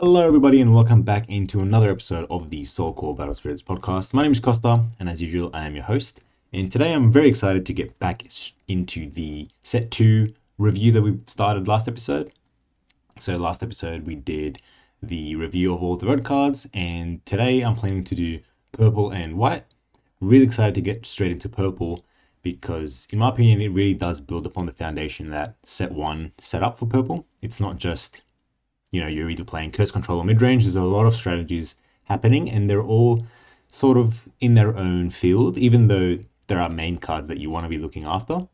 Hello, everybody, and welcome back into another episode of the Soul Core Battle Spirits podcast. My name is Costa, and as usual, I am your host. And today I'm very excited to get back into the set two review that we started last episode. So, last episode we did the review of all the red cards, and today I'm planning to do purple and white. Really excited to get straight into purple because, in my opinion, it really does build upon the foundation that set one set up for purple. It's not just you know, you're either playing curse control or mid range. There's a lot of strategies happening, and they're all sort of in their own field, even though there are main cards that you want to be looking after.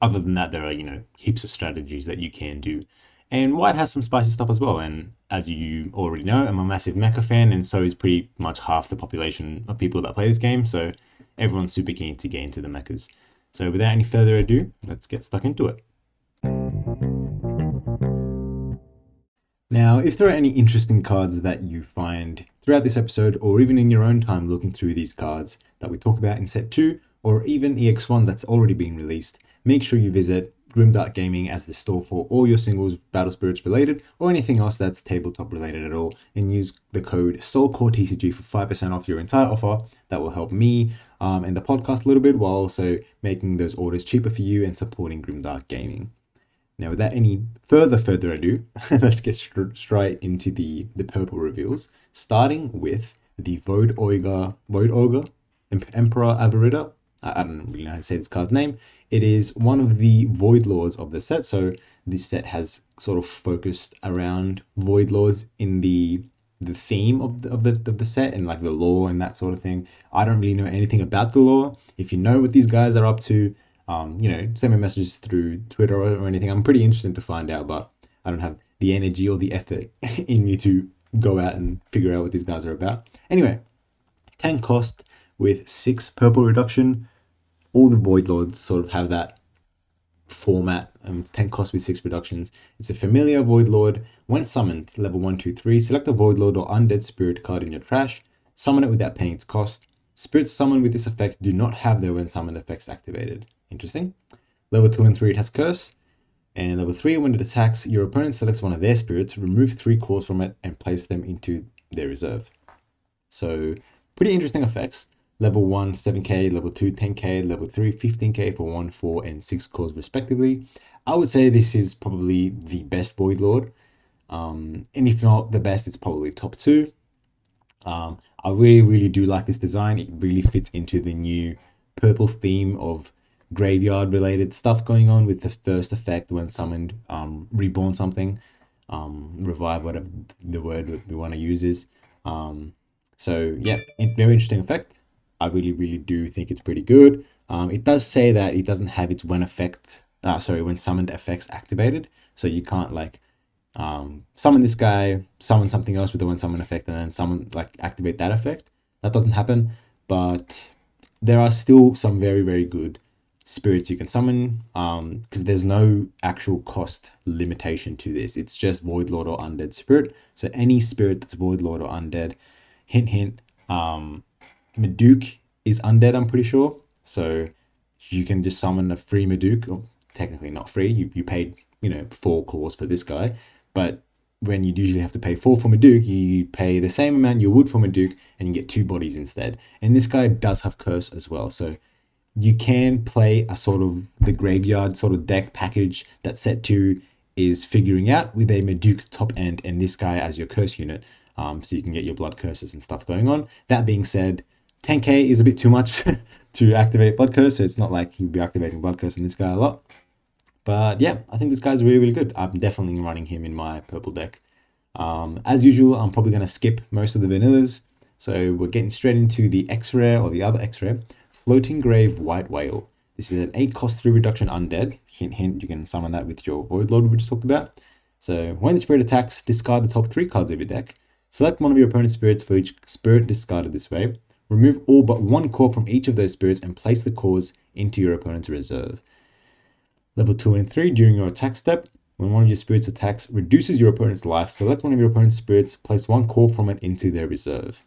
Other than that, there are, you know, heaps of strategies that you can do. And White has some spicy stuff as well. And as you already know, I'm a massive mecha fan, and so is pretty much half the population of people that play this game. So everyone's super keen to get into the mechas. So without any further ado, let's get stuck into it. Now, if there are any interesting cards that you find throughout this episode, or even in your own time looking through these cards that we talk about in set 2, or even EX1 that's already been released, make sure you visit Grimdark Gaming as the store for all your singles, Battle Spirits related, or anything else that's tabletop related at all, and use the code SOULCORETCG for 5% off your entire offer. That will help me um, and the podcast a little bit while also making those orders cheaper for you and supporting Grimdark Gaming. Now, without any further further ado, let's get straight into the, the purple reveals, starting with the Void Ogre, Emperor Avarita. I, I don't really know how to say this card's name. It is one of the Void Lords of the set, so this set has sort of focused around Void Lords in the the theme of the, of the of the set and like the lore and that sort of thing. I don't really know anything about the lore. If you know what these guys are up to, um, you know, send me messages through Twitter or, anything. I'm pretty interested to find out, but I don't have the energy or the effort in me to go out and figure out what these guys are about. Anyway, 10 cost with 6 purple reduction. All the Void Lords sort of have that format. Um, 10 cost with 6 reductions. It's a familiar Void Lord. When summoned, level 1, 2, 3, select a Void Lord or Undead Spirit card in your trash. Summon it without paying its cost. Spirits summoned with this effect do not have their when summoned effects activated. Interesting. Level 2 and 3 it has Curse. And level 3, when it attacks, your opponent selects one of their spirits, remove 3 cores from it, and place them into their reserve. So, pretty interesting effects. Level 1, 7k, level 2, 10k, level 3, 15k for 1, 4, and 6 cores respectively. I would say this is probably the best Void Lord. Um, and if not the best, it's probably top 2. Um, I really, really do like this design. It really fits into the new purple theme of graveyard related stuff going on with the first effect when summoned, um, reborn something, um, revive, whatever the word we want to use is. Um, so, yeah, very interesting effect. I really, really do think it's pretty good. Um, it does say that it doesn't have its when effect, uh, sorry, when summoned effects activated. So you can't like um, summon this guy, summon something else with the one summon effect, and then summon like activate that effect. That doesn't happen, but there are still some very very good spirits you can summon because um, there's no actual cost limitation to this. It's just Void Lord or Undead Spirit. So any spirit that's Void Lord or Undead, hint hint, um, Meduc is undead. I'm pretty sure. So you can just summon a free Meduc, or technically not free. You you paid you know four cores for this guy, but when you usually have to pay four for Meduc, you pay the same amount you would for Meduc and you get two bodies instead. And this guy does have Curse as well. So you can play a sort of the graveyard sort of deck package that set two is figuring out with a Meduc top end and this guy as your curse unit. Um, so you can get your blood curses and stuff going on. That being said, 10k is a bit too much to activate blood curse, so it's not like you'll be activating blood curse in this guy a lot. But yeah, I think this guy's really, really good. I'm definitely running him in my purple deck. Um, as usual, I'm probably going to skip most of the vanillas. So we're getting straight into the X-Rare or the other X-Rare, Floating Grave White Whale. This is an 8 cost 3 reduction undead. Hint, hint, you can summon that with your Void Lord we just talked about. So when the spirit attacks, discard the top 3 cards of your deck. Select one of your opponent's spirits for each spirit discarded this way. Remove all but one core from each of those spirits and place the cores into your opponent's reserve. Level 2 and 3, during your attack step, when one of your spirits attacks reduces your opponent's life, select one of your opponent's spirits, place one core from it into their reserve.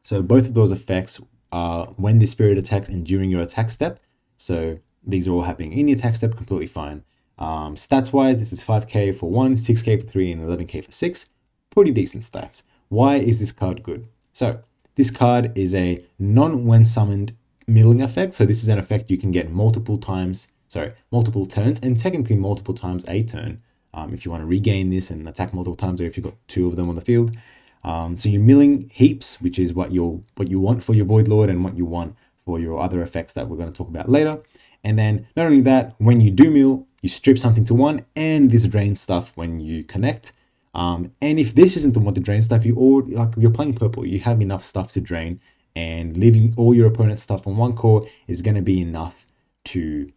So both of those effects are when the spirit attacks and during your attack step. So these are all happening in the attack step, completely fine. Um, stats wise, this is 5k for 1, 6k for 3, and 11k for 6. pretty decent stats. Why is this card good? So this card is a non when summoned milling effect. So this is an effect you can get multiple times, sorry, multiple turns and technically multiple times a turn. Um, if you want to regain this and attack multiple times or if you've got two of them on the field. Um, so you're milling heaps, which is what you what you want for your Void Lord and what you want for your other effects that we're going to talk about later. And then not only that, when you do mill, you strip something to one and this drain stuff when you connect. Um, and if this isn't the one to drain stuff, you all like you're playing purple, you have enough stuff to drain, and leaving all your opponent's stuff on one core is gonna be enough to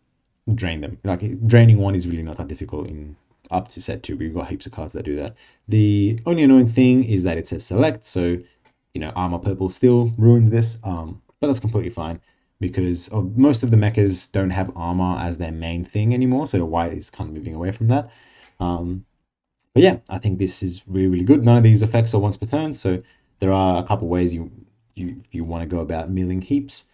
drain them. Like draining one is really not that difficult in up to set two. We've got heaps of cards that do that. The only annoying thing is that it says select, so you know armor purple still ruins this. Um, but that's completely fine because of, most of the mechas don't have armor as their main thing anymore, so white is kind of moving away from that. Um, but yeah, I think this is really, really good. None of these effects are once per turn, so there are a couple ways you, you you want to go about milling heaps.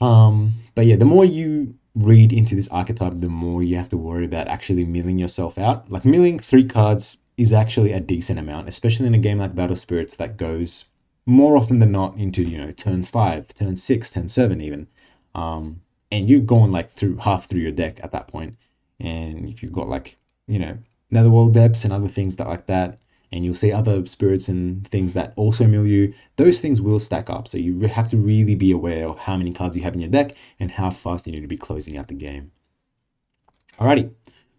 Um, but yeah, the more you read into this archetype, the more you have to worry about actually milling yourself out. Like milling three cards is actually a decent amount, especially in a game like Battle Spirits that goes more often than not into you know turns five, turn six, turn seven even. Um, and you're going like through half through your deck at that point. And if you've got like you know netherworld depths and other things that like that and you'll see other spirits and things that also mill you those things will stack up. So you have to really be aware of how many cards you have in your deck and how fast you need to be closing out the game. Alrighty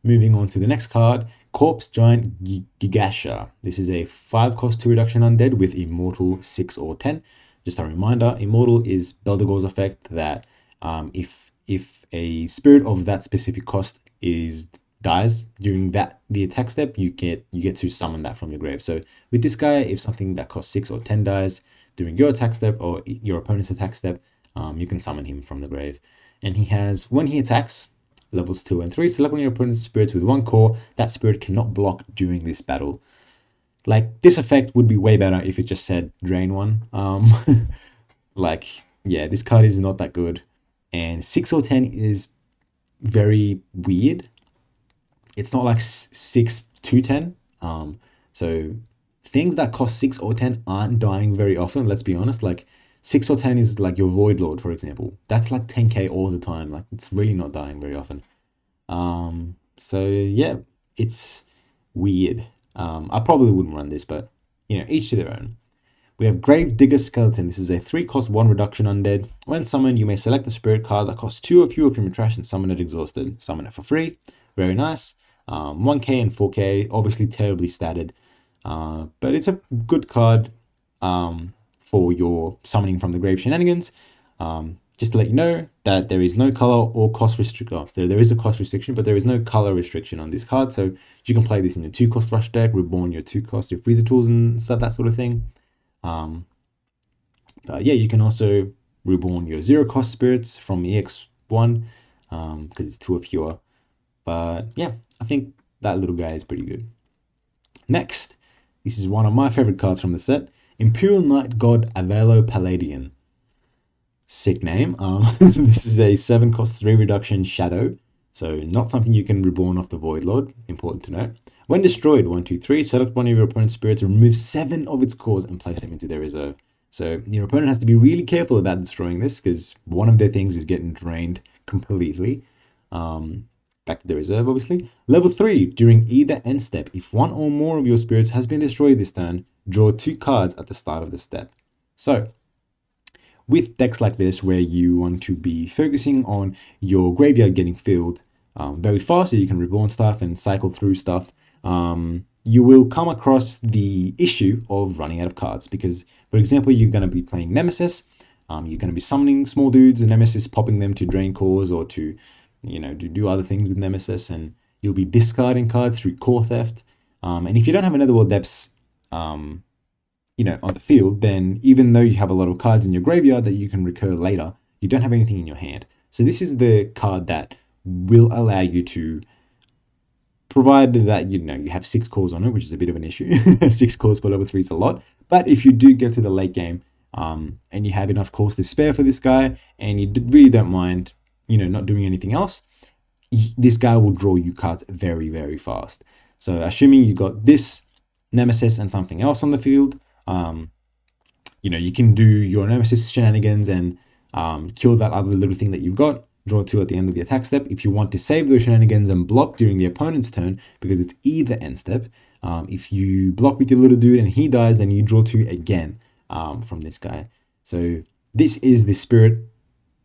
moving on to the next card corpse giant gigasha. This is a 5 cost 2 reduction undead with immortal 6 or 10 just a reminder immortal is Beldegor's effect that um, if if a spirit of that specific cost is dies during that the attack step, you get you get to summon that from your grave. So with this guy, if something that costs six or ten dies during your attack step or your opponent's attack step, um, you can summon him from the grave. And he has when he attacks, levels two and three, select one of your opponent's spirits with one core. That spirit cannot block during this battle. Like this effect would be way better if it just said drain one. Um, like yeah, this card is not that good, and six or ten is very weird it's not like six to ten. Um, so things that cost six or ten aren't dying very often. Let's be honest. Like six or ten is like your Void Lord, for example. That's like ten k all the time. Like it's really not dying very often. Um, so yeah, it's weird. Um, I probably wouldn't run this, but you know, each to their own. We have Grave Digger Skeleton. This is a 3 cost 1 reduction undead. When summoned, you may select a spirit card that costs 2 or fewer from your trash and summon it exhausted. Summon it for free. Very nice. Um, 1K and 4K, obviously terribly statted, uh, but it's a good card um, for your summoning from the grave shenanigans. Um, just to let you know that there is no color or cost restriction. Oh, there, there is a cost restriction, but there is no color restriction on this card. So you can play this in your two cost rush deck, reborn your two cost, your freezer tools and stuff, that sort of thing. Um, but yeah, you can also reborn your zero cost spirits from EX1 because um, it's two or fewer. But yeah, I think that little guy is pretty good. Next, this is one of my favorite cards from the set Imperial Knight God Avelo Palladian. Sick name. Um, this is a 7 cost 3 reduction shadow, so not something you can reborn off the Void Lord. Important to note. When destroyed, 1, 2, 3, select one of your opponent's spirits, remove 7 of its cores, and place them into their reserve. So your opponent has to be really careful about destroying this because one of their things is getting drained completely. Um, back to the reserve obviously. Level 3, during either end step, if one or more of your spirits has been destroyed this turn, draw two cards at the start of the step. So, with decks like this where you want to be focusing on your graveyard getting filled um, very fast so you can reborn stuff and cycle through stuff, um, you will come across the issue of running out of cards because, for example, you're going to be playing Nemesis, um, you're going to be summoning small dudes and Nemesis popping them to drain cores or to you know, to do other things with Nemesis, and you'll be discarding cards through core theft. Um, and if you don't have a netherworld depths, um, you know, on the field, then even though you have a lot of cards in your graveyard that you can recur later, you don't have anything in your hand. So this is the card that will allow you to, provided that you know you have six cores on it, which is a bit of an issue. six cores for level three is a lot. But if you do get to the late game um, and you have enough cores to spare for this guy, and you really don't mind you know, not doing anything else, this guy will draw you cards very, very fast. So assuming you got this Nemesis and something else on the field. Um, you know, you can do your Nemesis shenanigans and um, kill that other little thing that you've got. Draw two at the end of the attack step. If you want to save those shenanigans and block during the opponent's turn, because it's either end step, um, if you block with your little dude and he dies, then you draw two again um, from this guy. So this is the spirit,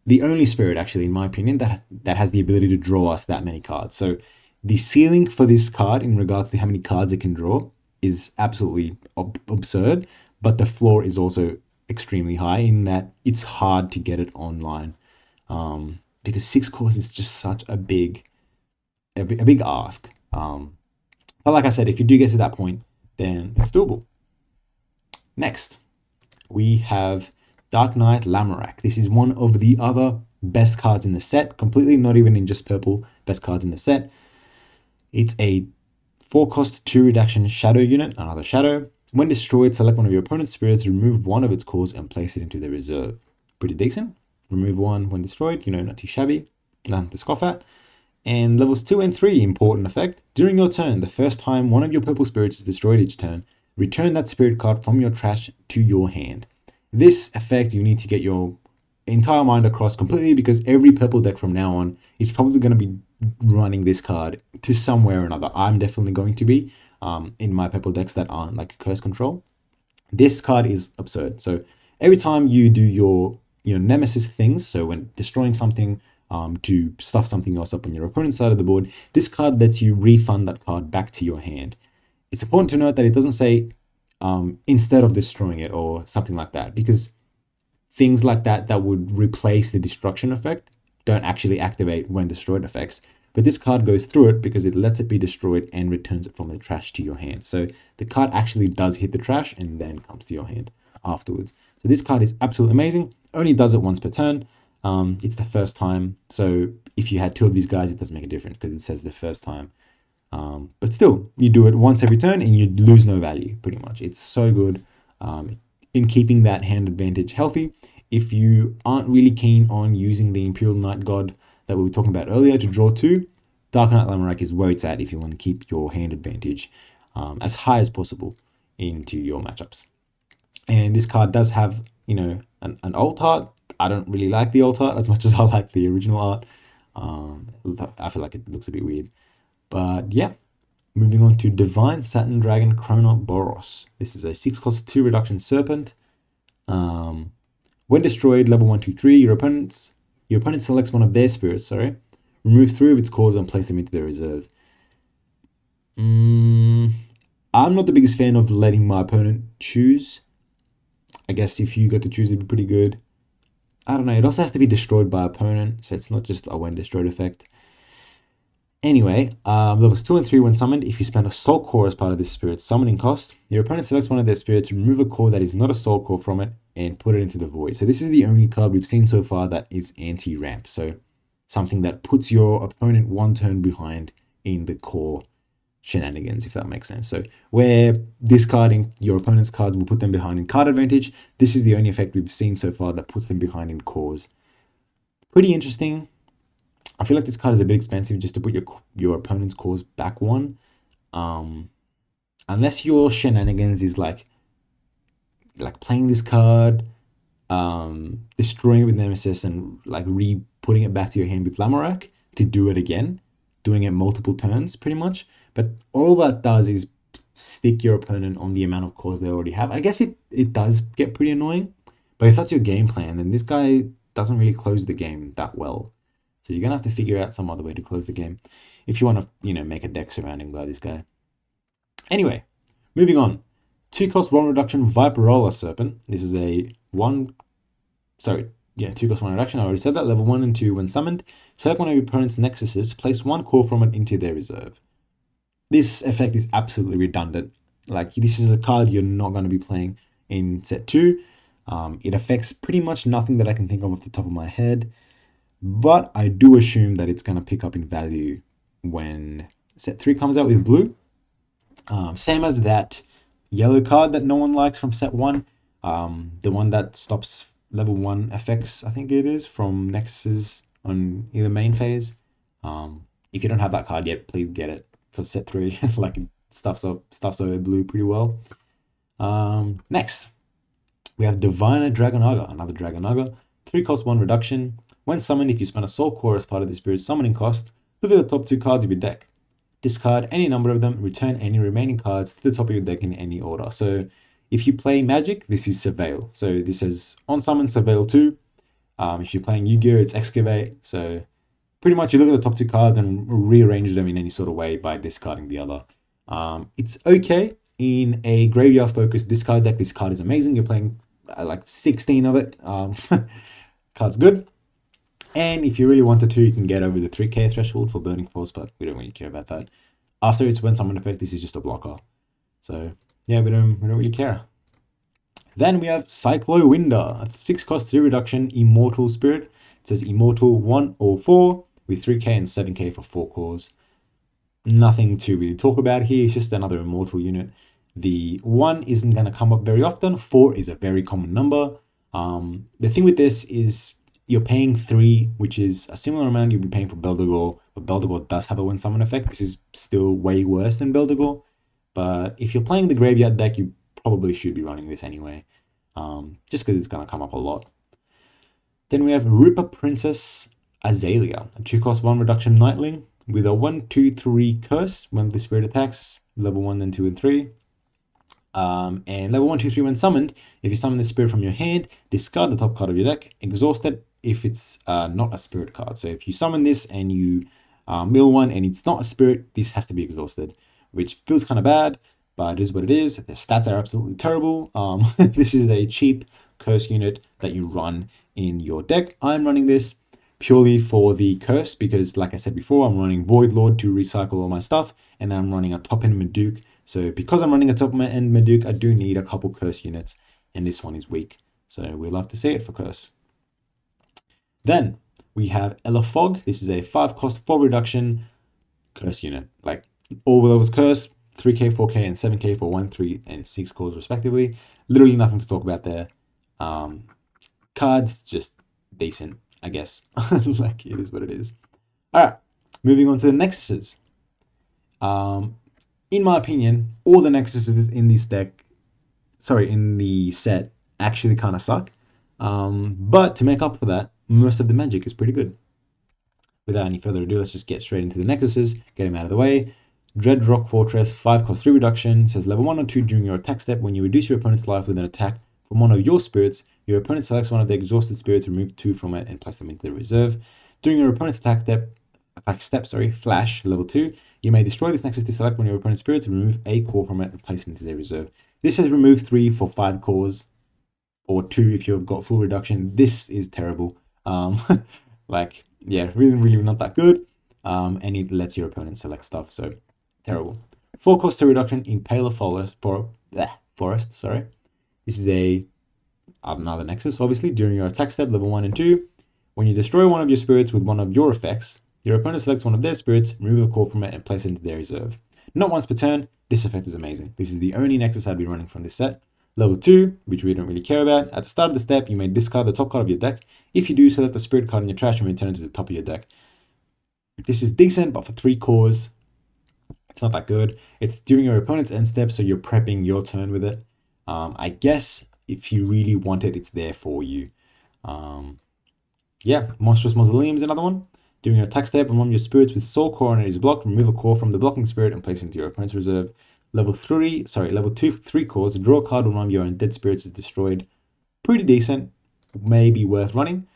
the only spirit actually, in my opinion, that that has the ability to draw us that many cards. So the ceiling for this card in regards to how many cards it can draw is absolutely ob- absurd, but the floor is also extremely high in that it's hard to get it online um, because six cores is just such a big, a, a big ask. Um, but like I said, if you do get to that point, then it's doable. Next, we have Dark Knight Lamorak. This is one of the other best cards in the set, completely not even in just purple, best cards in the set. It's a 4 cost 2 reduction shadow unit, another shadow. When destroyed, select one of your opponent's spirits, remove one of its cores, and place it into the reserve. Pretty decent. Remove one when destroyed, you know, not too shabby. Nothing to scoff at. And levels 2 and 3, important effect. During your turn, the first time one of your purple spirits is destroyed each turn, return that spirit card from your trash to your hand. This effect, you need to get your entire mind across completely because every purple deck from now on is probably going to be running this card to somewhere or another. I'm definitely going to be um, in my purple decks that aren't like curse control. This card is absurd. So every time you do your your nemesis things, so when destroying something um, to stuff something else up on your opponent's side of the board, this card lets you refund that card back to your hand. It's important to note that it doesn't say um, instead of destroying it or something like that, because things like that that would replace the destruction effect don't actually activate when destroyed effects. But this card goes through it because it lets it be destroyed and returns it from the trash to your hand. So the card actually does hit the trash and then comes to your hand afterwards. So this card is absolutely amazing. Only does it once per turn. Um, it's the first time. So if you had two of these guys, it doesn't make a difference because it says the first time. Um, but still, you do it once every turn and you lose no value pretty much. It's so good um, in keeping that hand advantage healthy. If you aren't really keen on using the Imperial Knight God that we were talking about earlier to draw two, Dark Knight Lamorak is where it's at if you want to keep your hand advantage um, as high as possible into your matchups. And this card does have, you know, an, an alt art. I don't really like the alt art as much as I like the original art. Um, I feel like it looks a bit weird. But yeah, moving on to Divine Saturn Dragon Chronoboros. This is a 6 cost 2 reduction serpent. Um, when destroyed, level 1, 2, 3, your opponent's your opponent selects one of their spirits, sorry. Remove three of its cores and place them into their reserve. Mm, I'm not the biggest fan of letting my opponent choose. I guess if you got to choose, it'd be pretty good. I don't know. It also has to be destroyed by opponent, so it's not just a when destroyed effect. Anyway, um, levels 2 and 3 when summoned, if you spend a soul core as part of this spirit's summoning cost, your opponent selects one of their spirits, remove a core that is not a soul core from it, and put it into the void. So this is the only card we've seen so far that is anti-ramp. So something that puts your opponent one turn behind in the core shenanigans, if that makes sense. So where discarding your opponent's cards will put them behind in card advantage, this is the only effect we've seen so far that puts them behind in cores. Pretty interesting I feel like this card is a bit expensive just to put your your opponent's cores back one. Um, unless your shenanigans is like like playing this card, um, destroying it with Nemesis and like re putting it back to your hand with Lamorak to do it again, doing it multiple turns pretty much. But all that does is stick your opponent on the amount of cores they already have. I guess it, it does get pretty annoying. But if that's your game plan, then this guy doesn't really close the game that well. So you're gonna have to figure out some other way to close the game if you want to, you know, make a deck surrounding by this guy. Anyway, moving on. Two cost one reduction Viperola Serpent. This is a one, sorry, yeah, two cost one reduction. I already said that. Level one and two when summoned. Select one of your opponent's nexuses. Place one core from it into their reserve. This effect is absolutely redundant. Like this is a card you're not going to be playing in set two. Um, it affects pretty much nothing that I can think of off the top of my head but I do assume that it's going to pick up in value when set 3 comes out with blue. Um, same as that yellow card that no one likes from set 1. Um, the one that stops level 1 effects, I think it is, from Nexus on either main phase. Um, if you don't have that card yet, please get it for set 3. like, stuffs up stuffs over blue pretty well. Um, next, we have Diviner Dragonaga, another Dragonaga. Three cost one reduction. When summoned, if you spend a soul core as part of the spirit's summoning cost, look at the top two cards of your deck. Discard any number of them, return any remaining cards to the top of your deck in any order. So if you play Magic, this is Surveil. So this is on summon Surveil 2. Um, if you're playing Yu-Gi-Oh, it's Excavate. So pretty much you look at the top two cards and rearrange them in any sort of way by discarding the other. Um, it's okay in a graveyard focused discard deck. This card is amazing. You're playing uh, like 16 of it. Um, card's good. And if you really wanted to, you can get over the 3k threshold for Burning Force, but we don't really care about that. After it's when summon effect, this is just a blocker. So yeah, we don't, we don't really care. Then we have Cyclowinder, a 6 cost 3 reduction Immortal Spirit. It says Immortal 1 or 4 with 3k and 7k for 4 cores. Nothing to really talk about here, it's just another Immortal unit. The 1 isn't going to come up very often, 4 is a very common number. Um, the thing with this is you're paying three, which is a similar amount you'd be paying for Beldegor, but Beldegor does have a win summon effect. This is still way worse than Beldegor, but if you're playing the graveyard deck, you probably should be running this anyway, um, just because it's going to come up a lot. Then we have Ripper Princess Azalea, a 2 cost 1 reduction Nightling with a 1 2 3 curse when the spirit attacks, level 1, then 2, and 3. Um, and level 1, 2, 3, when summoned, if you summon the spirit from your hand, discard the top card of your deck, exhaust it, if it's uh, not a spirit card. So if you summon this and you uh, mill one and it's not a spirit, this has to be exhausted, which feels kind of bad, but it is what it is. The stats are absolutely terrible. Um, this is a cheap curse unit that you run in your deck. I'm running this purely for the curse because like I said before, I'm running Void Lord to recycle all my stuff and then I'm running a top end Maduke. So because I'm running a top end Maduke, I do need a couple curse units and this one is weak. So we love to see it for curse. Then we have Ella Fog. This is a 5 cost 4 reduction curse unit. Like all levels curse, 3k, 4k, and 7k for 1, 3, and 6 cores respectively. Literally nothing to talk about there. Um, cards, just decent, I guess. like it is what it is. Alright, moving on to the Nexuses. Um, in my opinion, all the Nexuses in this deck, sorry, in the set, actually kind of suck. Um, but to make up for that, most of the magic is pretty good. Without any further ado, let's just get straight into the Nexuses, get them out of the way. Dread Rock Fortress, 5 cost 3 reduction, says level 1 or 2 during your attack step. When you reduce your opponent's life with an attack from one of your spirits, your opponent selects one of the exhausted spirits, remove 2 from it, and place them into the reserve. During your opponent's attack step, attack step, sorry, flash, level 2, you may destroy this Nexus to select one of your opponent's spirits, remove a core from it, and place it into their reserve. This has removed 3 for 5 cores, or 2 if you've got full reduction. This is terrible. Um, like, yeah, really, really not that good. Um, and it lets your opponent select stuff, so terrible. Four cost to reduction Impaler Forest, for, bleh, forest, sorry. This is a another Nexus, obviously, during your attack step, level 1 and 2. When you destroy one of your spirits with one of your effects, your opponent selects one of their spirits, remove a core from it, and place it into their reserve. Not once per turn, this effect is amazing. This is the only Nexus I'd be running from this set. Level 2, which we don't really care about, at the start of the step, you may discard the top card of your deck. If you do, select the spirit card in your trash and return it to the top of your deck. This is decent, but for 3 cores, it's not that good. It's during your opponent's end step, so you're prepping your turn with it. Um, I guess if you really want it, it's there for you. Um, yeah, Monstrous Mausoleum is another one. During your attack step, of your spirits with Soul Core is blocked, remove a core from the blocking spirit and place it into your opponent's reserve. Level 3, sorry, level 2, 3 cores, draw a card when one of your undead spirits is destroyed. Pretty decent, may be worth running.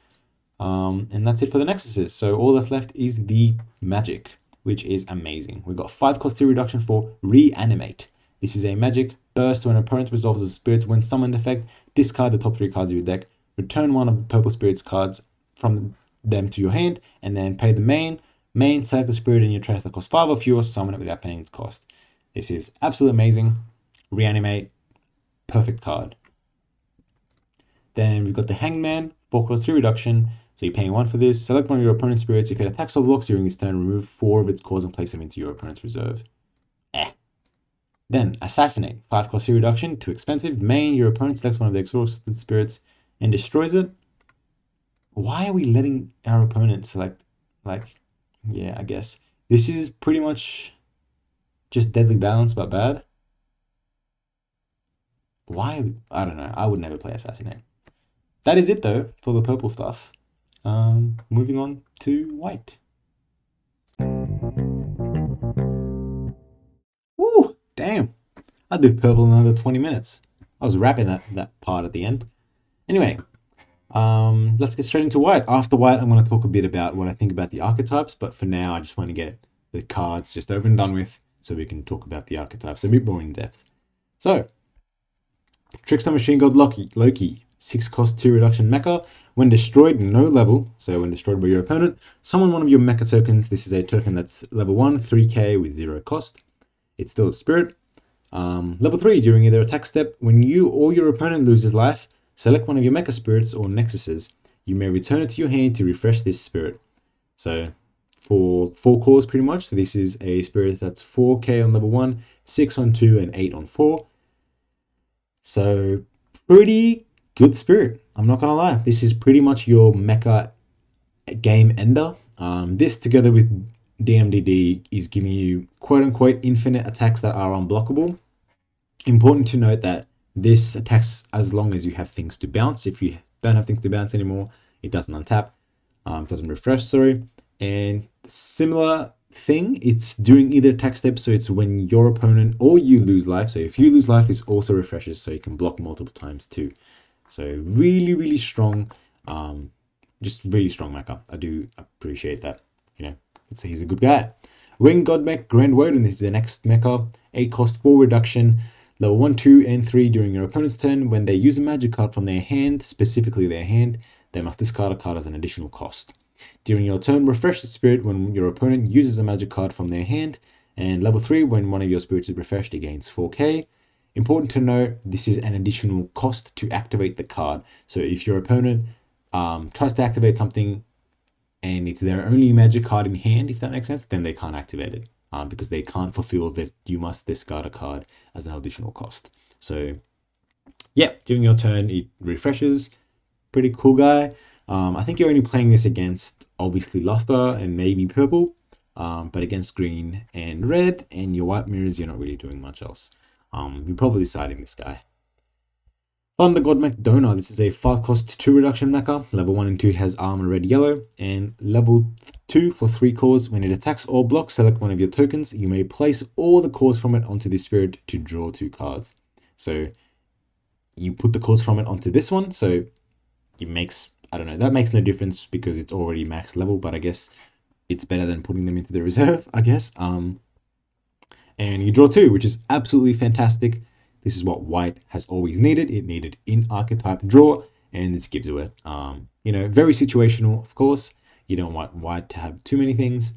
Um, and that's it for the Nexuses. So all that's left is the magic, which is amazing. We've got 5 cost 2 reduction for Reanimate. This is a magic burst when an opponent resolves a spirit's when summoned effect, discard the top 3 cards of your deck, return one of the purple spirit's cards from them to your hand, and then pay the main. Main, select the spirit in your trash that costs 5 or fewer, summon it without paying its cost. This is absolutely amazing. Reanimate, perfect card. Then we've got the Hangman, 4 cost 3 reduction. So you're paying 1 for this. Select one of your opponent's spirits. If it attacks or blocks during this turn, remove 4 of its cores and place them into your opponent's reserve. Eh. Then Assassinate, 5 cost 3 reduction, too expensive. Main, your opponent selects one of the exhausted spirits and destroys it. Why are we letting our opponent select, like, yeah, I guess. This is pretty much Just deadly balance, but bad. Why? I don't know. I would never play Assassinate. That is it though for the purple stuff. Um, moving on to white. Woo! Damn. I did purple in another 20 minutes. I was wrapping that, that part at the end. Anyway, um, let's get straight into white. After white, I'm going to talk a bit about what I think about the archetypes, but for now, I just want to get the cards just over and done with so we can talk about the archetypes a bit more in depth. So, Trickster Machine God Loki, Loki 6 cost 2 reduction mecha. When destroyed, no level, so when destroyed by your opponent, summon one of your mecha tokens. This is a token that's level 1, 3k with 0 cost. It's still a spirit. Um, level 3, during either attack step, when you or your opponent loses life, select one of your mecha spirits or nexuses. You may return it to your hand to refresh this spirit. So for four cores pretty much. this is a spirit that's 4k on level 1, 6 on 2, and 8 on 4. So pretty good spirit. I'm not gonna lie. This is pretty much your mecha game ender. Um, this together with DMDD is giving you quote unquote infinite attacks that are unblockable. Important to note that this attacks as long as you have things to bounce. If you don't have things to bounce anymore, it doesn't untap, um, doesn't refresh, sorry. And similar thing, it's during either attack step, so it's when your opponent or you lose life. So if you lose life, this also refreshes, so you can block multiple times too. So really, really strong, um, just really strong mecha. I do appreciate that, you know, it's, he's a good guy. Wing God Mech Grand Woden, this is the next mecha, 8 cost 4 reduction, level 1, 2, and 3 during your opponent's turn. When they use a magic card from their hand, specifically their hand, they must discard a card as an additional cost. During your turn, refresh the spirit when your opponent uses a magic card from their hand, and level 3, when one of your spirits is refreshed, it gains 4k. Important to note, this is an additional cost to activate the card. So if your opponent um, tries to activate something and it's their only magic card in hand, if that makes sense, then they can't activate it um, because they can't fulfill that you must discard a card as an additional cost. So, yeah, during your turn, it refreshes. Pretty cool guy. Um, I think you're only playing this against obviously Luster and maybe Purple, um, but against Green and Red and your White Mirrors, you're not really doing much else. Um, you're probably siding this guy. Thunder God Donar. This is a 5 cost 2 reduction mecha. Level 1 and 2 has armor red yellow. And level 2 for 3 cores. When it attacks or blocks, select one of your tokens. You may place all the cores from it onto this spirit to draw 2 cards. So you put the cores from it onto this one. So it makes, I don't know, that makes no difference because it's already max level. But I guess it's better than putting them into the reserve, I guess. Um, and you draw 2, which is absolutely fantastic. This is what white has always needed. It needed in archetype draw, and this gives you it. Um, you know, very situational, of course. You don't want white to have too many things.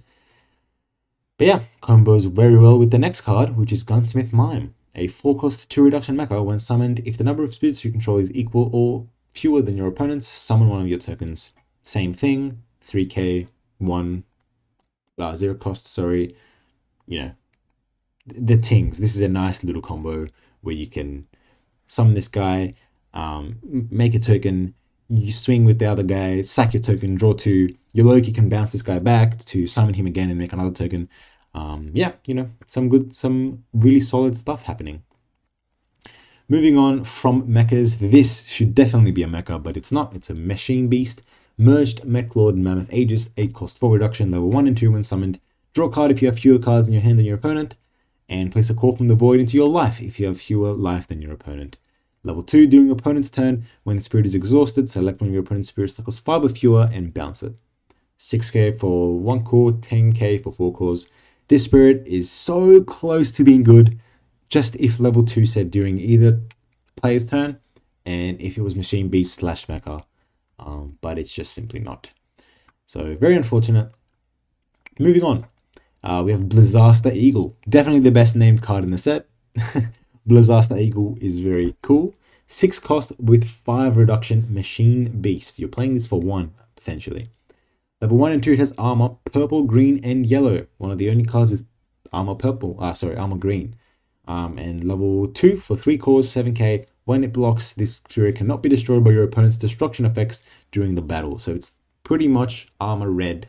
But yeah, combos very well with the next card, which is Gunsmith Mime. A 4 cost 2 reduction mecha when summoned. If the number of spirits you control is equal or fewer than your opponent's, summon one of your tokens. Same thing, 3k, 1, uh, 0 cost, sorry. You know, the things. This is a nice little combo where you can summon this guy, um, make a token, you swing with the other guy, sack your token, draw two. Your Loki can bounce this guy back to summon him again and make another token. Um, yeah, you know, some good, some really solid stuff happening. Moving on from mechas, this should definitely be a mecha, but it's not. It's a machine beast. Merged Mech Lord Mammoth Aegis, 8 cost 4 reduction, level 1 and 2 when summoned. Draw a card if you have fewer cards in your hand than your opponent and place a call from the void into your life if you have fewer life than your opponent. Level 2, during your opponent's turn, when the spirit is exhausted, select one of your opponent's spirits that costs 5 or fewer and bounce it. 6k for 1 core, 10k for 4 cores. This spirit is so close to being good, just if level 2 said during either player's turn, and if it was Machine Beast slash Mecha, um, but it's just simply not. So very unfortunate. Moving on. Uh, we have Blizzasta Eagle, definitely the best named card in the set. Blizzasta Eagle is very cool. Six cost with five reduction Machine Beast. You're playing this for one, potentially. Level 1 and 2 it has armor purple, green, and yellow. One of the only cards with armor purple, uh, sorry, armor green. Um, and level 2 for 3 cores, 7k. When it blocks, this spirit cannot be destroyed by your opponent's destruction effects during the battle. So it's pretty much armor red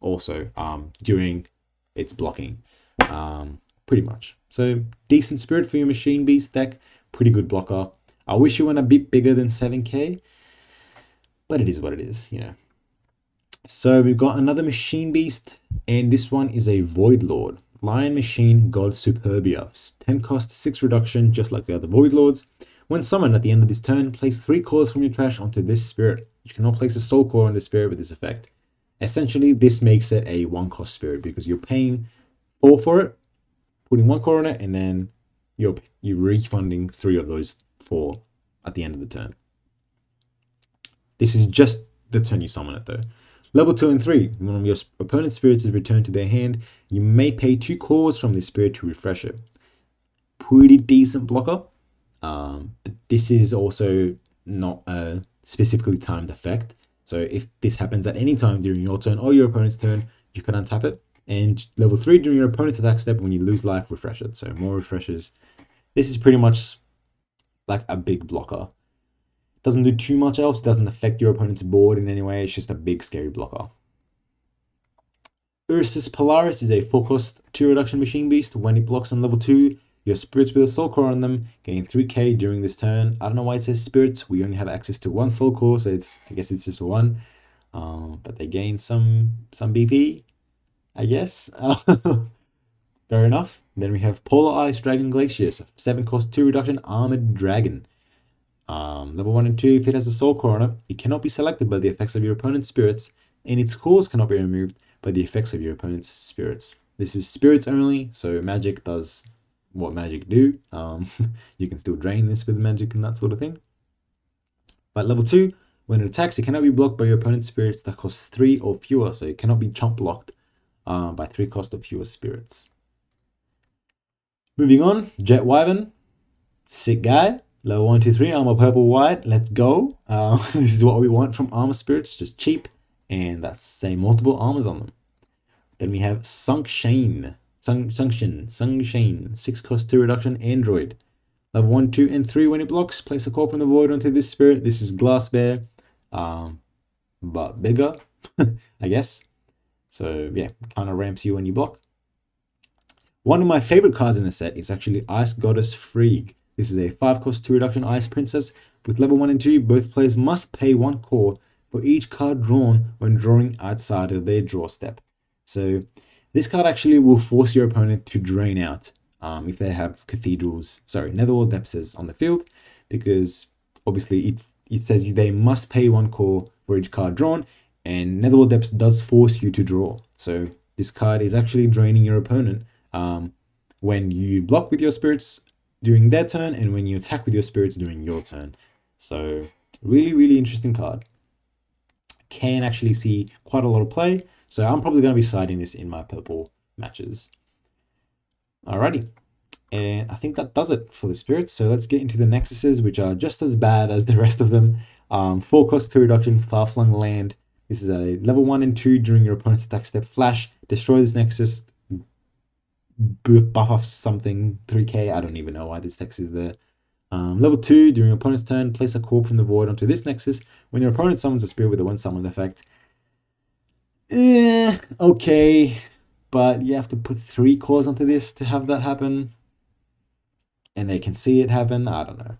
also um, during it's blocking. Um, pretty much. So decent spirit for your Machine Beast deck, pretty good blocker. I wish it went a bit bigger than 7k, but it is what it is, you know. So we've got another Machine Beast, and this one is a Void Lord. Lion Machine God Superbia. 10 cost, 6 reduction, just like the other Void Lords. When summoned at the end of this turn, place 3 cores from your trash onto this spirit. You cannot place a soul core on the spirit with this effect. Essentially, this makes it a 1 cost spirit because you're paying 4 for it, putting 1 core on it, and then you're, you're refunding 3 of those 4 at the end of the turn. This is just the turn you summon it though. Level 2 and 3. When your opponent's spirit is returned to their hand, you may pay 2 cores from this spirit to refresh it. Pretty decent blocker. Um, but this is also not a specifically timed effect. So if this happens at any time during your turn or your opponent's turn, you can untap it. And level 3, during your opponent's attack step, when you lose life, refresh it. So more refreshes. This is pretty much like a big blocker. Doesn't do too much else, doesn't affect your opponent's board in any way, it's just a big scary blocker. Ursus Polaris is a 4 cost 2 reduction machine beast. When it blocks on level 2, your spirits with a soul core on them gain 3k during this turn. I don't know why it says spirits, we only have access to one soul core, so it's I guess it's just one. Uh, but they gain some some BP, I guess. fair enough. Then we have Polar Ice Dragon Glacius, 7 cost 2 reduction armored dragon. Um, level 1 and 2, if it has a soul core on it, it cannot be selected by the effects of your opponent's spirits, and its cores cannot be removed by the effects of your opponent's spirits. This is spirits only, so magic does what magic do. Um, you can still drain this with magic and that sort of thing. But level 2, when it attacks, it cannot be blocked by your opponent's spirits that cost 3 or fewer, so it cannot be chump blocked uh, by 3 cost or fewer spirits. Moving on, Jet Wyvern, sick guy. Level 1, 2, 3, armor purple white. Let's go. Uh, this is what we want from armor spirits, just cheap. And that's say multiple armors on them. Then we have Sunk Shane. Sunk, Sunction. Sunshine. 6 cost 2 reduction android. Level 1, 2, and 3 when it blocks. Place a core from the void onto this spirit. This is Glass Bear. Um, but bigger, I guess. So yeah, kind of ramps you when you block. One of my favorite cards in the set is actually Ice Goddess Frigg. This is a 5 cost 2 reduction Ice Princess. With level 1 and 2, both players must pay 1 core for each card drawn when drawing outside of their draw step. So this card actually will force your opponent to drain out um, if they have cathedrals, sorry, netherworld depths on the field, because obviously it, it says they must pay 1 core for each card drawn, and netherworld depths does force you to draw. So this card is actually draining your opponent um, when you block with your spirits during their turn and when you attack with your spirits during your turn. So really, really interesting card. Can actually see quite a lot of play. So I'm probably going to be siding this in my purple matches. Alrighty. And I think that does it for the spirits. So let's get into the nexuses, which are just as bad as the rest of them. Um, 4 cost 2 reduction, far flung land. This is a level 1 and 2 during your opponent's attack step. Flash, destroy this nexus, buff off something 3k. I don't even know why this text is there. Um, level 2, during your opponent's turn, place a core from the void onto this nexus. When your opponent summons a spirit with a one summon effect. Eh, okay. But you have to put three cores onto this to have that happen. And they can see it happen. I don't know.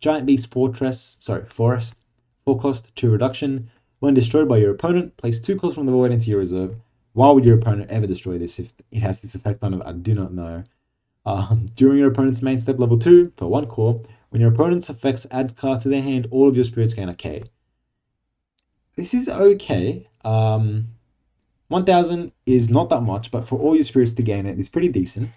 Giant Beast Fortress, sorry, Forest. 4 cost, 2 reduction. When destroyed by your opponent, place 2 cores from the void into your reserve. Why would your opponent ever destroy this if it has this effect on it? I do not know. Um, during your opponent's main step level 2, for 1 core, when your opponent's effects adds card to their hand, all of your spirits gain a K. This is okay. Um, 1000 is not that much, but for all your spirits to gain it, it's pretty decent.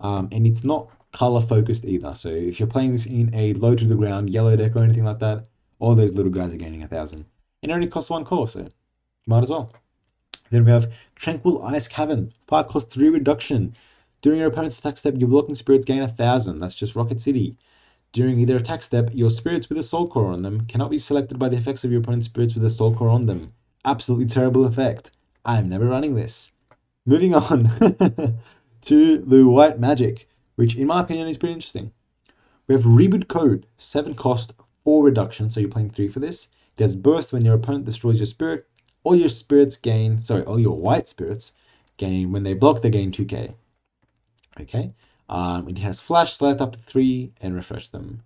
Um, and it's not color focused either. So if you're playing this in a low to the ground yellow deck or anything like that, all those little guys are gaining a thousand. It only costs one core, so might as well. Then we have Tranquil Ice Cavern, 5 cost 3 reduction. During your opponent's attack step, your blocking spirits gain a 1000. That's just Rocket City. During either attack step, your spirits with a soul core on them cannot be selected by the effects of your opponent's spirits with a soul core on them. Absolutely terrible effect. I'm never running this. Moving on to the White Magic, which in my opinion is pretty interesting. We have Reboot Code, 7 cost, 4 reduction, so you're playing 3 for this. Has Burst when your opponent destroys your spirit all your spirits gain, sorry, all your white spirits gain, when they block, they gain 2k. Okay. Um, it has flash, select up to three, and refresh them.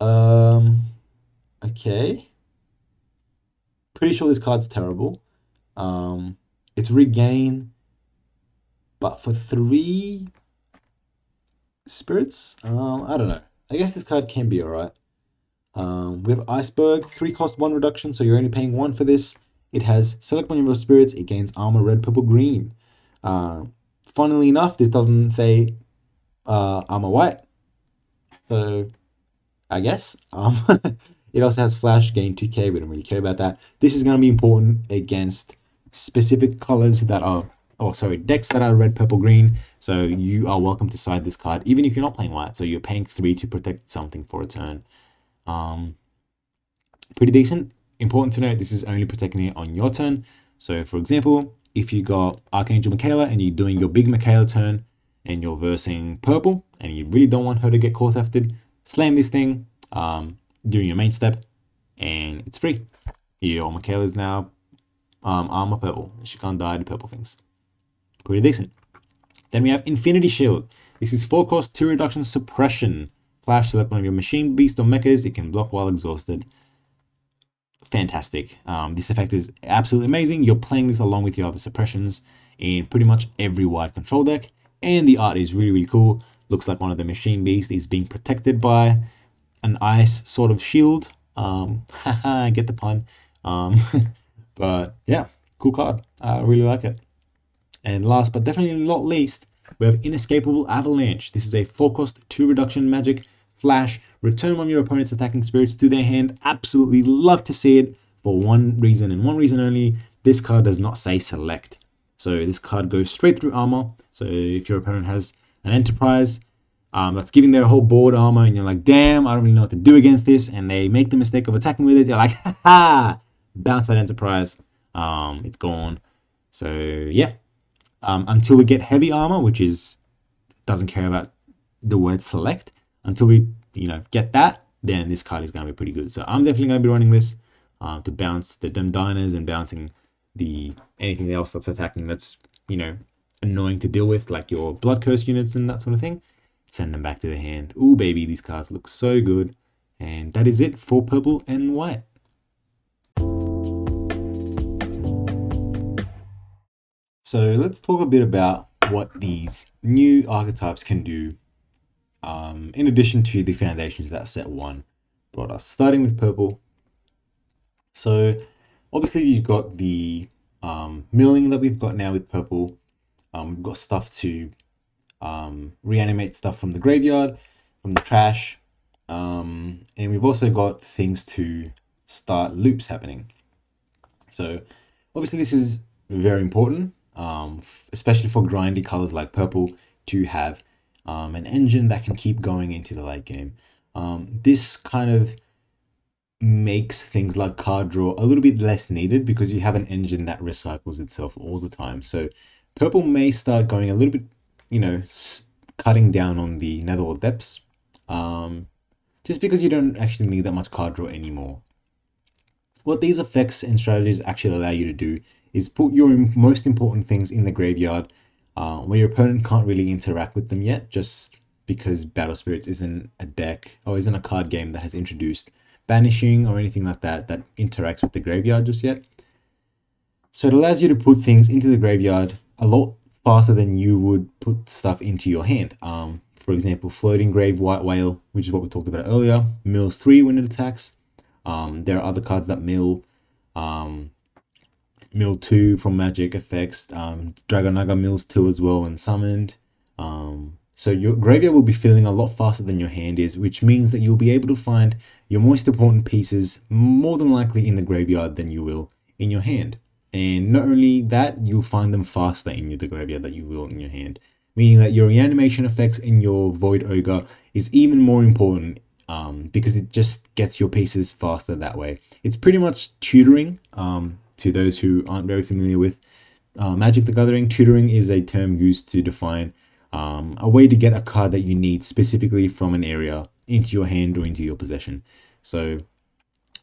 Um, okay. Pretty sure this card's terrible. Um, it's regain, but for three spirits, um, I don't know. I guess this card can be alright. Um, we have Iceberg, three cost one reduction, so you're only paying one for this. It has select one of your spirits, it gains armor red, purple, green. Uh, funnily enough, this doesn't say uh, armor white. So I guess. Um, it also has flash, gain 2k, we don't really care about that. This is going to be important against specific colors that are, oh sorry, decks that are red, purple, green. So you are welcome to side this card, even if you're not playing white. So you're paying 3 to protect something for a turn. Um, pretty decent. Important to note, this is only protecting it on your turn. So for example, if you got Archangel Michaela and you're doing your big Michaela turn and you're versing purple and you really don't want her to get core thefted, slam this thing um, during your main step and it's free. Your Michaela is now um, armor purple. She can't die to purple things. Pretty decent. Then we have Infinity Shield. This is 4 cost, 2 reduction, suppression. Flash select one of your machine beast or mechas. It can block while exhausted fantastic. Um, this effect is absolutely amazing. You're playing this along with your other suppressions in pretty much every wide control deck. And the art is really, really cool. Looks like one of the machine beasts is being protected by an ice sort of shield. Um, haha, get the pun. Um, but yeah, cool card. I really like it. And last but definitely not least, we have Inescapable Avalanche. This is a 4 cost 2 reduction magic Flash, return one of your opponent's attacking spirits to their hand. Absolutely love to see it for one reason and one reason only. This card does not say select. So this card goes straight through armor. So if your opponent has an enterprise um, that's giving their whole board armor and you're like, damn, I don't really know what to do against this. And they make the mistake of attacking with it. You're like, ha ha, bounce that enterprise. Um, it's gone. So yeah, um, until we get heavy armor, which is doesn't care about the word select until we you know get that then this card is going to be pretty good. So i'm definitely going to be running this uh, to bounce the dem diners and bouncing the anything else that's attacking that's you know annoying to deal with like your blood curse units and that sort of thing. Send them back to the hand. Ooh, baby these cards look so good. And that is it for purple and white. So let's talk a bit about what these new archetypes can do um, in addition to the foundations that set one brought us. Starting with purple. So obviously you've got the um, milling that we've got now with purple. Um, we've got stuff to um, reanimate stuff from the graveyard, from the trash. Um, and we've also got things to start loops happening. So obviously this is very important, um, especially for grindy colors like purple to have um, an engine that can keep going into the late game. Um, this kind of makes things like card draw a little bit less needed because you have an engine that recycles itself all the time. So purple may start going a little bit, you know, cutting down on the netherworld depths, um, just because you don't actually need that much card draw anymore. What these effects and strategies actually allow you to do is put your most important things in the graveyard uh, where your opponent can't really interact with them yet, just because Battle Spirits isn't a deck or isn't a card game that has introduced banishing or anything like that that interacts with the graveyard just yet. So it allows you to put things into the graveyard a lot faster than you would put stuff into your hand. Um, for example, Floating Grave White Whale, which is what we talked about earlier, mills 3 when it attacks. Um, there are other cards that mill um, mill 2 from magic effects, um, Dragonaga mills 2 as well when summoned. Um, so your graveyard will be filling a lot faster than your hand is, which means that you'll be able to find your most important pieces more than likely in the graveyard than you will in your hand. And not only that, you'll find them faster in the graveyard than you will in your hand. Meaning that your reanimation effects in your Void Ogre is even more important um, because it just gets your pieces faster that way. It's pretty much tutoring. Um, to those who aren't very familiar with uh, Magic the Gathering, tutoring is a term used to define um, a way to get a card that you need specifically from an area into your hand or into your possession. So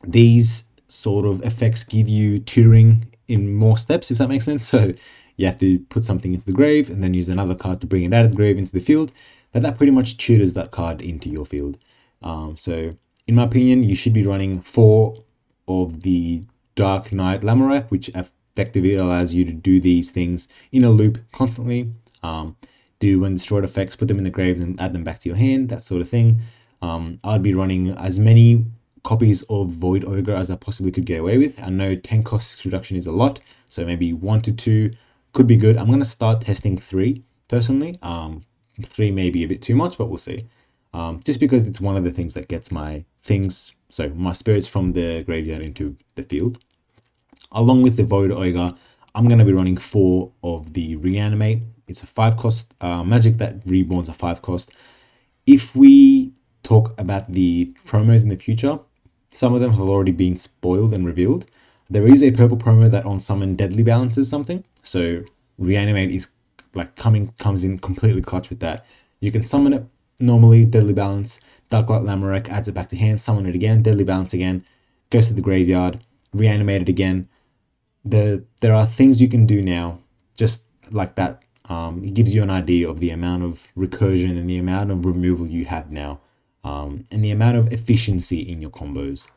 these sort of effects give you tutoring in more steps, if that makes sense. So you have to put something into the grave and then use another card to bring it out of the grave into the field. But that pretty much tutors that card into your field. Um, so, in my opinion, you should be running four of the Dark Knight Lamorak, which effectively allows you to do these things in a loop constantly. Um, do when destroyed effects, put them in the grave and add them back to your hand, that sort of thing. Um, I'd be running as many copies of Void Ogre as I possibly could get away with. I know 10 cost reduction is a lot, so maybe one to two could be good. I'm going to start testing three personally. Um, three may be a bit too much, but we'll see. Um, just because it's one of the things that gets my things, so my spirits from the graveyard into the field. Along with the Void Ogre, I'm going to be running four of the Reanimate. It's a five cost uh, magic that reborns a five cost. If we talk about the promos in the future, some of them have already been spoiled and revealed. There is a purple promo that on summon deadly balances something. So reanimate is like coming comes in completely clutch with that. You can summon it normally, deadly balance, Dark Knight Lamorak adds it back to hand, summon it again, deadly balance again, goes to the graveyard, reanimate it again. The there are things you can do now, just like that. Um, it gives you an idea of the amount of recursion and the amount of removal you have now um, and the amount of efficiency in your combos.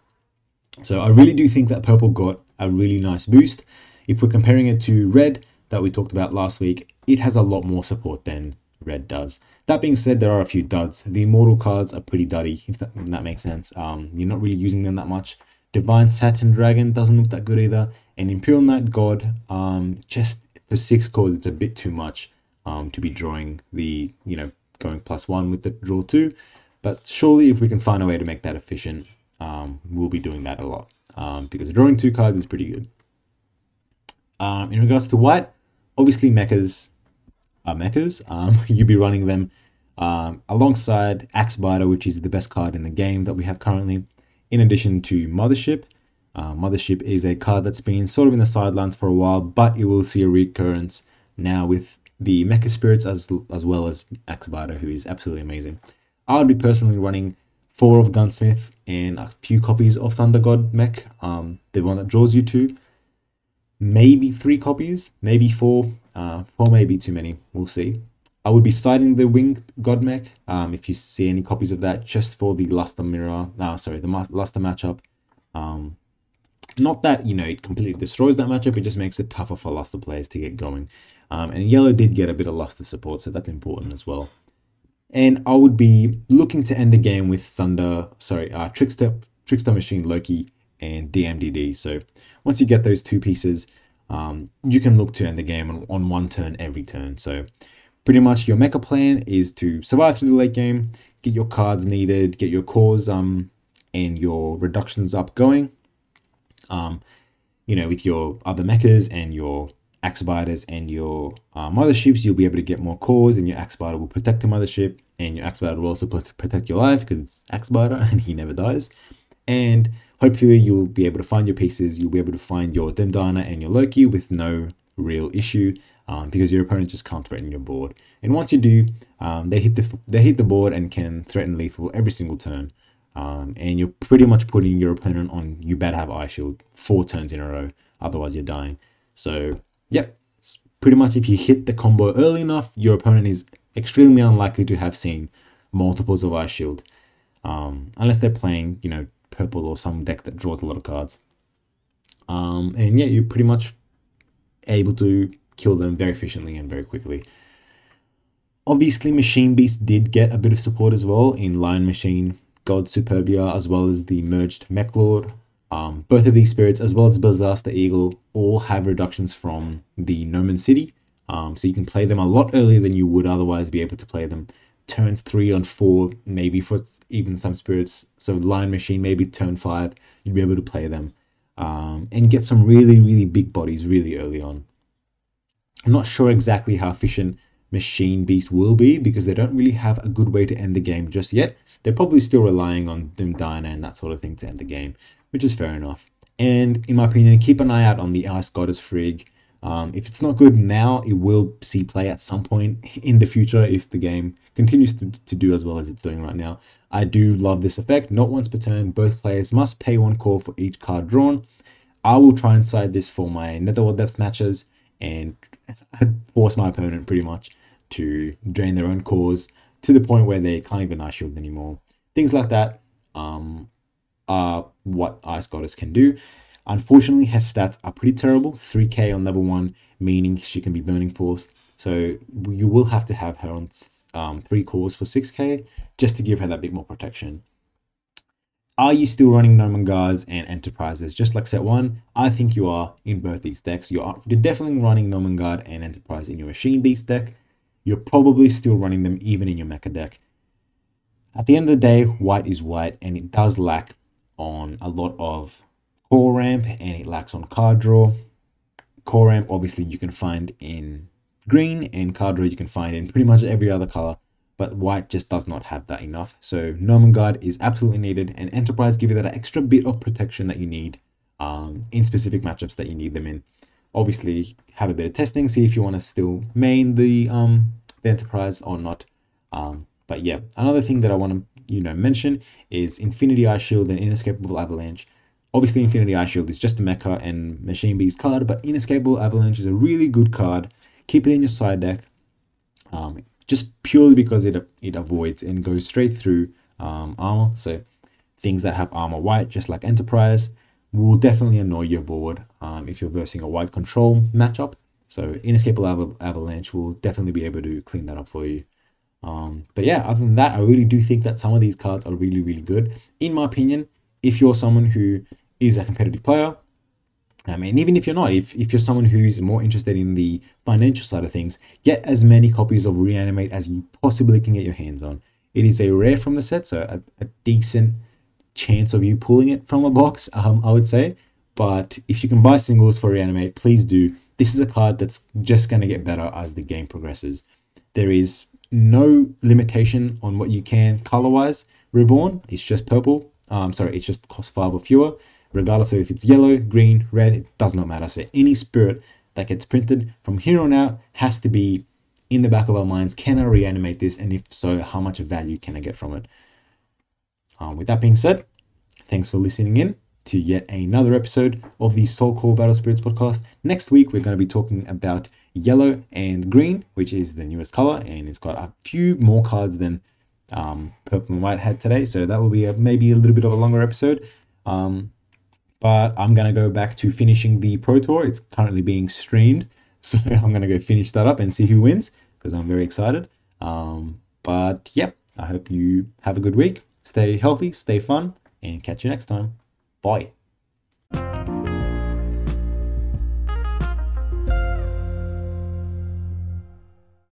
So I really do think that purple got a really nice boost. If we're comparing it to red that we talked about last week, it has a lot more support than red does. That being said, there are a few duds. The immortal cards are pretty duddy, if that, if that makes sense. Um, you're not really using them that much. Divine Saturn Dragon doesn't look that good either. And Imperial Knight God, um, just for six cores, it's a bit too much um, to be drawing the, you know, going plus one with the draw two. But surely, if we can find a way to make that efficient, um, we'll be doing that a lot um, because drawing two cards is pretty good. Um, in regards to white, obviously mechas are mechas. Um, you'll be running them um, alongside Axebiter, which is the best card in the game that we have currently. In addition to Mothership, uh, Mothership is a card that's been sort of in the sidelines for a while, but it will see a recurrence now with the Mecha Spirits as as well as Axebiter, who is absolutely amazing. I would be personally running four of Gunsmith and a few copies of Thunder God mech, um, the one that draws you to. Maybe three copies, maybe four. Uh, four may be too many. We'll see. I would be citing the Winged God mech um, if you see any copies of that, just for the Luster Mirror. Uh, sorry, the Luster matchup. Um, not that you know it completely destroys that matchup, it just makes it tougher for Luster players to get going. Um, and yellow did get a bit of Luster support, so that's important as well and I would be looking to end the game with Thunder, sorry, uh, Trickster, Trickster Machine Loki and DMDD. So once you get those two pieces, um, you can look to end the game on, on one turn every turn. So pretty much your mecha plan is to survive through the late game, get your cards needed, get your cores um, and your reductions up going. Um, you know, with your other mechas and your Axebiters and your uh, motherships, you'll be able to get more cores, and your Axebiter will protect the mothership, and your Axebiter will also protect your life because it's Axebiter and he never dies. And hopefully, you'll be able to find your pieces, you'll be able to find your Demdana and your Loki with no real issue. Um, because your opponent just can't threaten your board. And once you do, um, they hit the they hit the board and can threaten lethal every single turn. Um, and you're pretty much putting your opponent on you better have Ice Shield four turns in a row, otherwise you're dying. So Yep, pretty much if you hit the combo early enough, your opponent is extremely unlikely to have seen multiples of Ice Shield. Um, unless they're playing, you know, purple or some deck that draws a lot of cards. Um, and yeah, you're pretty much able to kill them very efficiently and very quickly. Obviously, Machine Beast did get a bit of support as well in Lion Machine, God Superbia, as well as the merged Mechlord. Um, both of these spirits, as well as Disaster Eagle, all have reductions from the Gnomon City. Um, so you can play them a lot earlier than you would otherwise be able to play them. Turns three on four, maybe for even some spirits. So Lion Machine, maybe turn five, you'd be able to play them um, and get some really, really big bodies really early on. I'm not sure exactly how efficient Machine Beast will be because they don't really have a good way to end the game just yet. They're probably still relying on Doom Diana and that sort of thing to end the game which is fair enough. And in my opinion, keep an eye out on the Ice Goddess Frigg. Um, if it's not good now, it will see play at some point in the future if the game continues to, to do as well as it's doing right now. I do love this effect. Not once per turn, both players must pay one core for each card drawn. I will try and side this for my Netherworld Depths matches and force my opponent pretty much to drain their own cores to the point where they can't even ice shield anymore. Things like that um, are what Ice Goddess can do. Unfortunately, her stats are pretty terrible 3k on level 1, meaning she can be burning forced. So you will have to have her on um, 3 cores for 6k just to give her that bit more protection. Are you still running Gnomon Guards and Enterprises just like set 1? I think you are in both these decks. You're definitely running Gnomon Guard and Enterprise in your Machine Beast deck. You're probably still running them even in your Mecha deck. At the end of the day, white is white and it does lack on a lot of core ramp and it lacks on card draw. Core ramp, obviously, you can find in green and card draw you can find in pretty much every other color, but white just does not have that enough. So Gnomon Guard is absolutely needed and Enterprise give you that extra bit of protection that you need um, in specific matchups that you need them in. Obviously, have a bit of testing, see if you want to still main the, um, the Enterprise or not. Um, but yeah, another thing that I want to you know mention is Infinity Eye Shield and Inescapable Avalanche. Obviously, Infinity Eye Shield is just a mecha and Machine Beast card, but Inescapable Avalanche is a really good card. Keep it in your side deck, um, just purely because it it avoids and goes straight through um, armor. So things that have armor white, just like Enterprise, will definitely annoy your board um, if you're versing a white control matchup. So Inescapable Av Avalanche will definitely be able to clean that up for you. Um, but yeah, other than that, I really do think that some of these cards are really, really good. In my opinion, if you're someone who is a competitive player, I mean, even if you're not, if, if you're someone who's more interested in the financial side of things, get as many copies of Reanimate as you possibly can get your hands on. It is a rare from the set, so a, a decent chance of you pulling it from a box, um, I would say. But if you can buy singles for Reanimate, please do. This is a card that's just going to get better as the game progresses. There is no limitation on what you can color wise. Reborn, it's just purple. Um, sorry, it's just cost five or fewer. Regardless of if it's yellow, green, red, it does not matter. So any spirit that gets printed from here on out has to be in the back of our minds. Can I reanimate this? And if so, how much value can I get from it? Um, with that being said, thanks for listening in to yet another episode of the Soul Core Battle Spirits podcast. Next week, we're going to be talking about yellow and green, which is the newest color, and it's got a few more cards than um, purple and white had today. So that will be a, maybe a little bit of a longer episode. Um, but I'm going to go back to finishing the Pro Tour. It's currently being streamed. So I'm going to go finish that up and see who wins because I'm very excited. Um, but yeah, I hope you have a good week. Stay healthy, stay fun, and catch you next time. Bye.